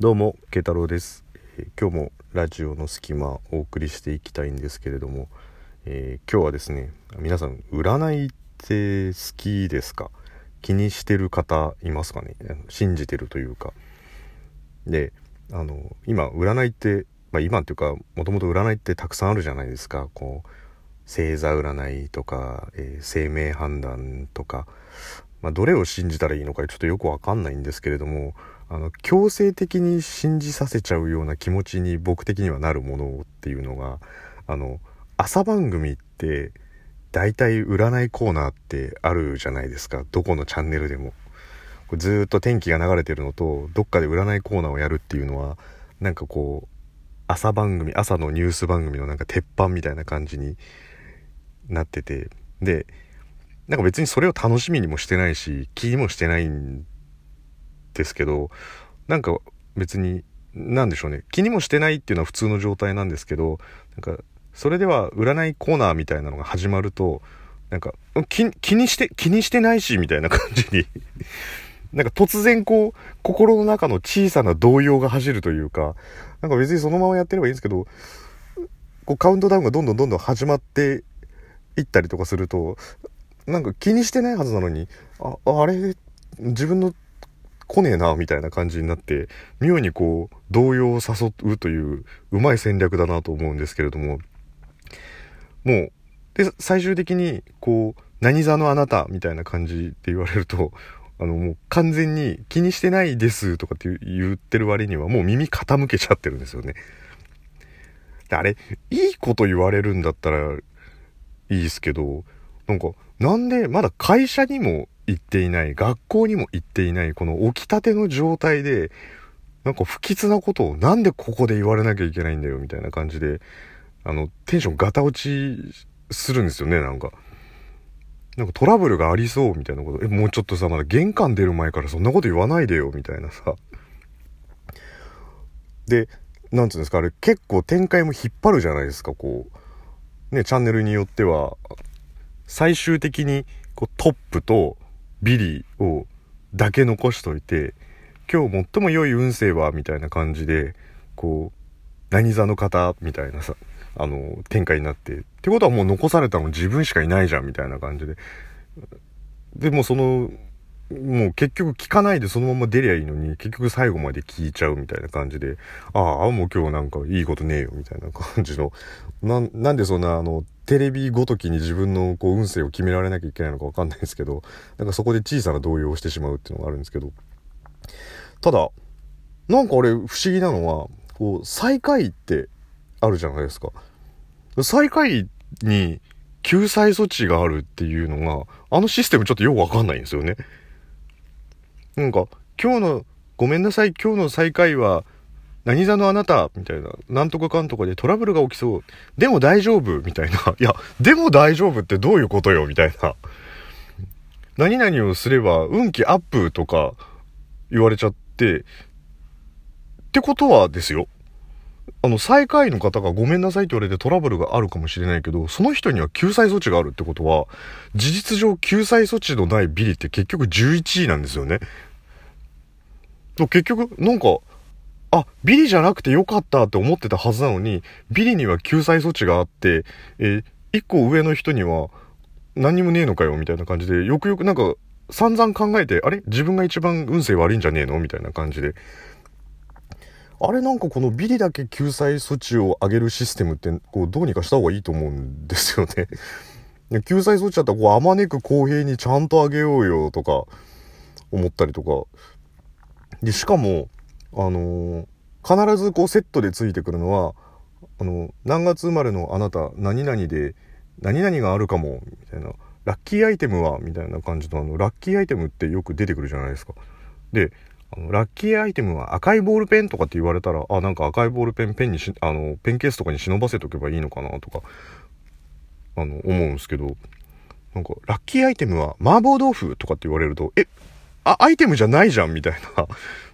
どうも慶太郎です、えー今日もラジオの隙間お送りしていきたいんですけれども、えー今日はですね皆さん占いって好きですか？気にしてる方いますかね？信じてるというか。であの今占いって、まあ、今っていうかもともと占いってたくさんあるじゃないですか。こう星座占いとか、えー生命判断とか、まあ、どれを信じたらいいのかちょっとよくわかんないんですけれどもあの強制的に信じさせちゃうような気持ちに僕的にはなるものっていうのがあの朝番組って大体占いコーナーってあるじゃないですかどこのチャンネルでも。これずっと天気が流れてるのとどっかで占いコーナーをやるっていうのはなんかこう朝番組朝のニュース番組のなんか鉄板みたいな感じになっててでなんか別にそれを楽しみにもしてないし気にもしてないんですけどなんか別に何でしょうね。気にもしてないっていうのは普通の状態なんですけどなんかそれでは占いコーナーみたいなのが始まるとなんか気気にして気にしてないしみたいな感じに なんか突然こう心の中の小さな動揺が走るというかなんか別にそのままやってればいいんですけどこうカウントダウンがどんどんどんどん始まっていったりとかするとなんか気にしてないはずなのにああれ自分の来ねえなみたいな感じになって妙にこう動揺を誘うといううまい戦略だなと思うんですけれどももうで最終的にこう「何座のあなた」みたいな感じで言われるとあのもう完全に気にしてないですとかって言ってる割にはもう耳傾けちゃってるんですよね。あれいいこと言われるんだったらいいですけどなんかなんでまだ会社にも行っていない学校にも行っていないこの起きたての状態でなんか不吉なことをなんでここで言われなきゃいけないんだよみたいな感じであのテンションガタ落ちするんですよねなんか。なんかトラブルがありそうみたいなこと。え、もうちょっとさ、まだ玄関出る前からそんなこと言わないでよみたいなさ。で、なんつうんですか、あれ結構展開も引っ張るじゃないですか、こう。ね、チャンネルによっては、最終的にこうトップとビリーをだけ残しといて、今日最も良い運勢はみたいな感じで、こう、何座の方みたいなさ、あの、展開になって。ってことはもう残されたの自分しかいないじゃんみたいな感じで。でもその、もう結局聞かないでそのまま出りゃいいのに、結局最後まで聞いちゃうみたいな感じで、ああ、もう今日なんかいいことねえよみたいな感じの、な、なんでそんなあの、テレビごときに自分のこう運勢を決められなきゃいけないのかわかんないですけど、なんかそこで小さな動揺をしてしまうっていうのがあるんですけど、ただ、なんかあれ不思議なのは、こう、最下位ってあるじゃないですか。最下位に救済措置があるっていうのが、あのシステムちょっとよくわかんないんですよね。なんか、今日の、ごめんなさい、今日の最下位は、何座のあなたみたいな、なんとかかんとかでトラブルが起きそう。でも大丈夫みたいな。いや、でも大丈夫ってどういうことよみたいな。何々をすれば運気アップとか言われちゃって、ってことはですよ。あの、最下位の方がごめんなさいって言われてトラブルがあるかもしれないけど、その人には救済措置があるってことは、事実上救済措置のないビリって結局11位なんですよね。結局、なんか、あ、ビリじゃなくてよかったって思ってたはずなのに、ビリには救済措置があって、えー一個上の人には何にもねえのかよみたいな感じで、よくよくなんか散々考えて、あれ？自分が一番運勢悪いんじゃねえのみたいな感じで。あれなんかこのビリだけ救済措置を上げるシステムって、こうどうにかした方がいいと思うんですよね。救済措置だったらこうあまねく公平にちゃんと上げようよとか思ったりとか。で、しかも、あの必ずこうセットでついてくるのは、あの、何月生まれのあなた、何々で、何々があるかも、みたいな。ラッキーアイテムはみたいな感じの、あの、ラッキーアイテムってよく出てくるじゃないですか。で、あのラッキーアイテムは赤いボールペンとかって言われたら、あ、なんか赤いボールペン、ペンにし、あの、ペンケースとかに忍ばせとけばいいのかなとか、あの、思うんですけど、なんか、ラッキーアイテムは麻婆豆腐とかって言われると、え、あ、アイテムじゃないじゃんみたいな。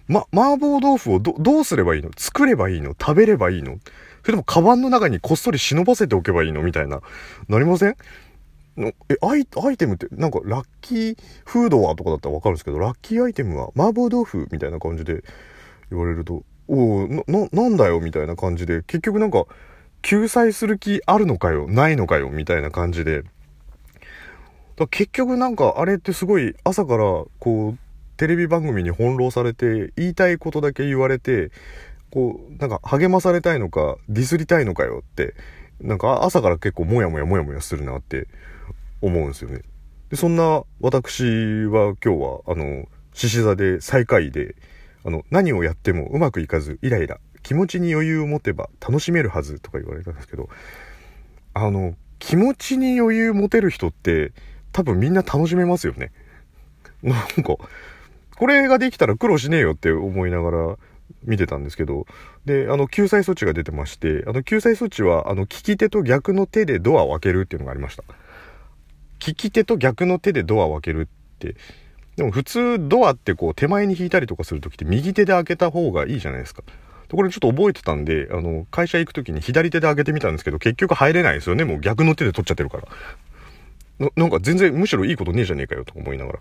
ま、麻婆豆腐をど、どうすればいいの？作ればいいの？食べればいいの？それともカバンの中にこっそり忍ばせておけばいいの？みたいな。なりません？のえ、アイ、アイテムって、なんか、ラッキーフードはとかだったらわかるんですけど、ラッキーアイテムは麻婆豆腐みたいな感じで言われると、おな、な、なんだよみたいな感じで、結局なんか、救済する気あるのかよ？ないのかよ？みたいな感じで、だ結局なんかあれってすごい朝からこう、テレビ番組に翻弄されて、言いたいことだけ言われて、こう、なんか励まされたいのか、ディスりたいのかよって、なんか朝から結構モヤモヤモヤモヤするなって思うんですよね。で、そんな私は今日は、あの、獅子座で最下位で、あの、何をやってもうまくいかず、イライラ、気持ちに余裕を持てば楽しめるはずとか言われたんですけど、あの、気持ちに余裕持てる人って多分みんな楽しめますよね。なんか、これができたら苦労しねえよって思いながら見てたんですけど、で、あの、救済措置が出てまして、あの、救済措置は、あの、利き手と逆の手でドアを開けるっていうのがありました。利き手と逆の手でドアを開けるって、でも普通ドアってこう手前に引いたりとかするときって右手で開けた方がいいじゃないですか。これちょっと覚えてたんで、あの、会社行くときに左手で開けてみたんですけど、結局入れないですよね。もう逆の手で取っちゃってるから。ななんか全然むしろいいことねえじゃねえかよと思いながら。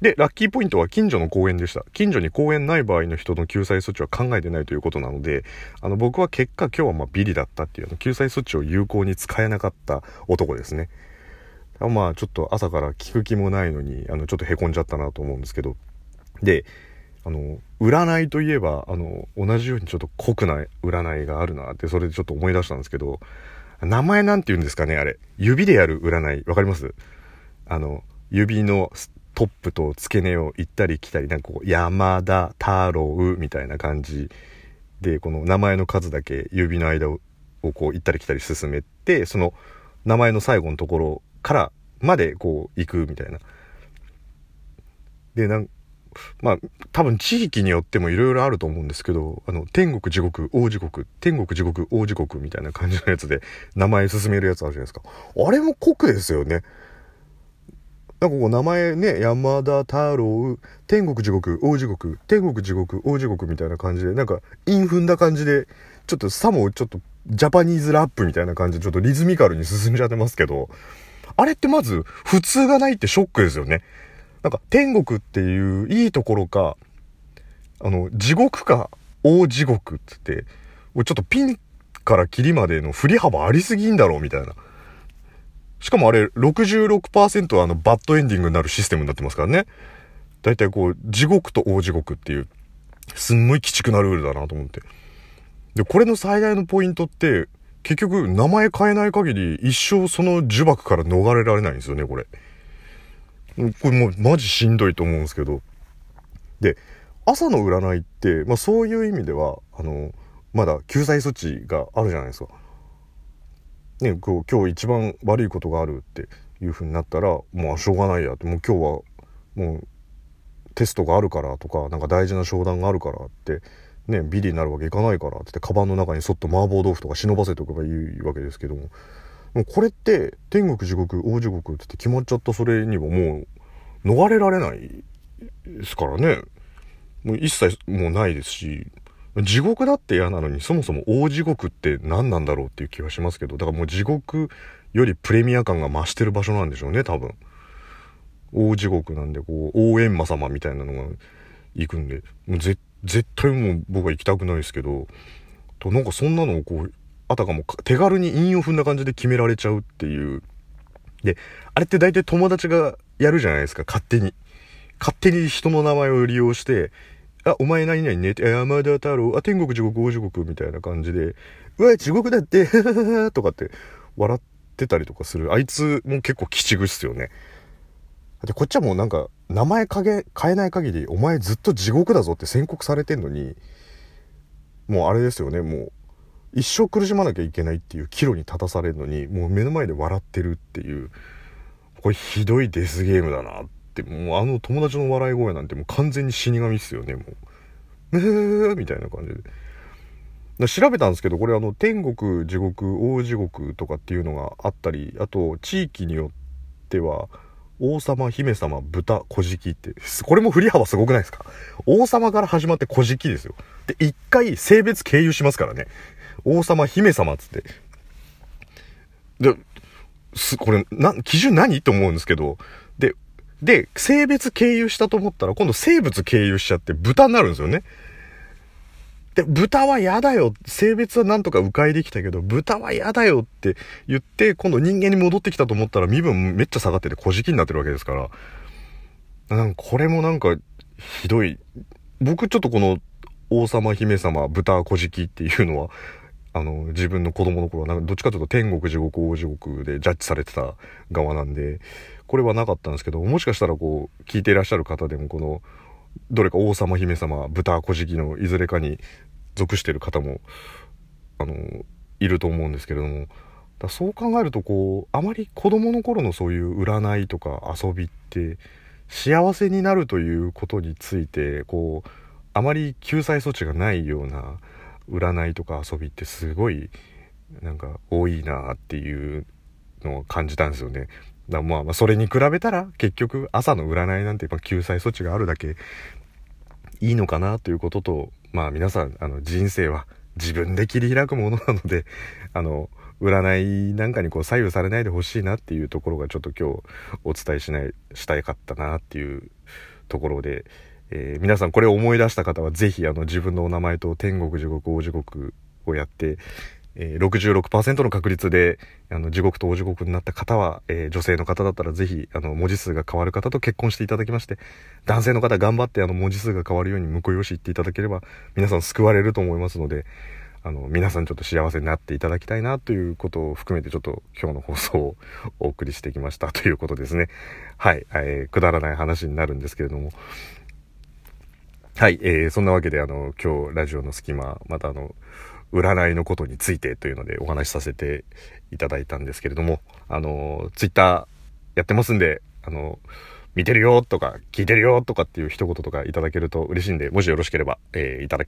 で、ラッキーポイントは近所の公園でした。近所に公園ない場合の人の救済措置は考えてないということなので、あの、僕は結果今日はまあビリだったっていう、救済措置を有効に使えなかった男ですね。まあちょっと朝から聞く気もないのに、あの、ちょっと凹んじゃったなと思うんですけど。で、あの、占いといえば、あの、同じようにちょっと濃くない占いがあるなって、それでちょっと思い出したんですけど、名前なんて言うんですかね、あれ。指でやる占い。わかります？あの、指のトップと付け根を行ったり来たり、なんかこう、山田太郎みたいな感じで、この名前の数だけ指の間をこう行ったり来たり進めて、その名前の最後のところからまでこう行くみたいな。で、なんまあ、多分地域によってもいろいろあると思うんですけど、あの、天国地獄、大地獄、天国地獄、大地獄みたいな感じのやつで名前進めるやつあるじゃないですか。あれも酷ですよね。なんかこう名前ね、山田太郎、天国地獄、大地獄、天国地獄、大地獄みたいな感じで、なんか、韻踏んだ感じで、ちょっとさもちょっとジャパニーズラップみたいな感じでちょっとリズミカルに進んじゃってますけど、あれってまず普通がないってショックですよね。なんか天国っていういいところか、あの、地獄か大地獄ってって、ちょっとピンからキリまでの振り幅ありすぎんだろうみたいな。しかもあれ66%はあのバッドエンディングになるシステムになってますからね。だいたいこう、地獄と大地獄っていう、すんごい鬼畜なルールだなと思って。で、これの最大のポイントって、結局名前変えない限り一生その呪縛から逃れられないんですよね、これ。これもうマジしんどいと思うんですけど。で、朝の占いって、まあそういう意味では、あの、まだ救済措置があるじゃないですか。ね、こう今日一番悪いことがあるっていう風になったら、もうしょうがないやって、もう今日はもうテストがあるからとか、なんか大事な商談があるからって、ね、ビリになるわけいかないからってって、カバンの中にそっと麻婆豆腐とか忍ばせておけばいいわけですけども、もうこれって天国地獄、大地獄って決まっちゃったそれにはもう逃れられないですからね。もう一切もうないですし、地獄だって嫌なのにそもそも大地獄って何なんだろうっていう気はしますけど、だからもう地獄よりプレミア感が増してる場所なんでしょうね、多分。大地獄なんで、こう、応援魔様みたいなのが行くんで、もう絶対もう僕は行きたくないですけど、となんかそんなのをこう、あたかも手軽に韻を踏んだ感じで決められちゃうっていう。で、あれって大体友達がやるじゃないですか、勝手に。勝手に人の名前を利用して、あ、お前何々ね？って、山田太郎、あ、天国地獄、大地獄みたいな感じで、うわ、地獄だって、とかって笑ってたりとかする。あいつも結構鬼畜っすよね。で、こっちはもうなんか、名前変え、変えない限り、お前ずっと地獄だぞって宣告されてんのに、もうあれですよね、もう、一生苦しまなきゃいけないっていう岐路に立たされるのに、もう目の前で笑ってるっていう、これひどいデスゲームだなっ、もうあの友達の笑い声なんてもう完全に死神っすよね、もう。みたいな感じで。調べたんですけど、これあの、天国、地獄、大地獄とかっていうのがあったり、あと、地域によっては、王様、姫様、豚、小じって、これも振り幅すごくないですか？王様から始まって小じですよ。で、一回性別経由しますからね。王様、姫様っつって。で、す、これ、な、基準何？って思うんですけど、で、で、性別経由したと思ったら、今度生物経由しちゃって豚になるんですよね。で、豚は嫌だよ。性別はなんとか迂回できたけど、豚は嫌だよって言って、今度人間に戻ってきたと思ったら身分めっちゃ下がってて、小じきになってるわけですから。なんかこれもなんか、ひどい。僕ちょっとこの、王様、姫様、豚、小じきっていうのは、あの、自分の子供の頃は、なんかどっちかというと天国、地獄、大地獄でジャッジされてた側なんで、これはなかったんですけど、もしかしたらこう、聞いていらっしゃる方でも、この、どれか王様、姫様、豚、小じきのいずれかに属してる方も、あの、いると思うんですけれども、だそう考えるとこうあまり子供の頃のそういう占いとか遊びって幸せになるということについてこうあまり救済措置がないような占いとか遊びってすごいなんか多いなっていうのを感じたんですよね。まあまあそれに比べたら結局朝の占いなんて救済措置があるだけいいのかなということとまあ皆さんあの人生は自分で切り開くものなので あの占いなんかにこう左右されないでほしいなっていうところがちょっと今日お伝えしないしたいかったなっていうところで、えー、皆さんこれを思い出した方は是非あの自分のお名前と天国地獄大地獄をやって、え、66%の確率であの地獄と大地獄になった方は、えー、女性の方だったら是非あの文字数が変わる方と結婚していただきまして男性の方頑張ってあの文字数が変わるように婿養子行っていただければ皆さん救われると思いますのであの皆さんちょっと幸せになっていただきたいなということを含めてちょっと今日の放送をお送りしてきました。ということですね。はい、えー、くだらない話になるんですけれども。はい、えー、そんなわけであの今日ラジオの隙間またあの占いのことについてというのでお話しさせていただいたんですけれども、あの、ツイッターやってますんで、あの、見てるよとか、聞いてるよとかっていう一言とかいただけると嬉しいんで、もしよろしければ、えー、いただ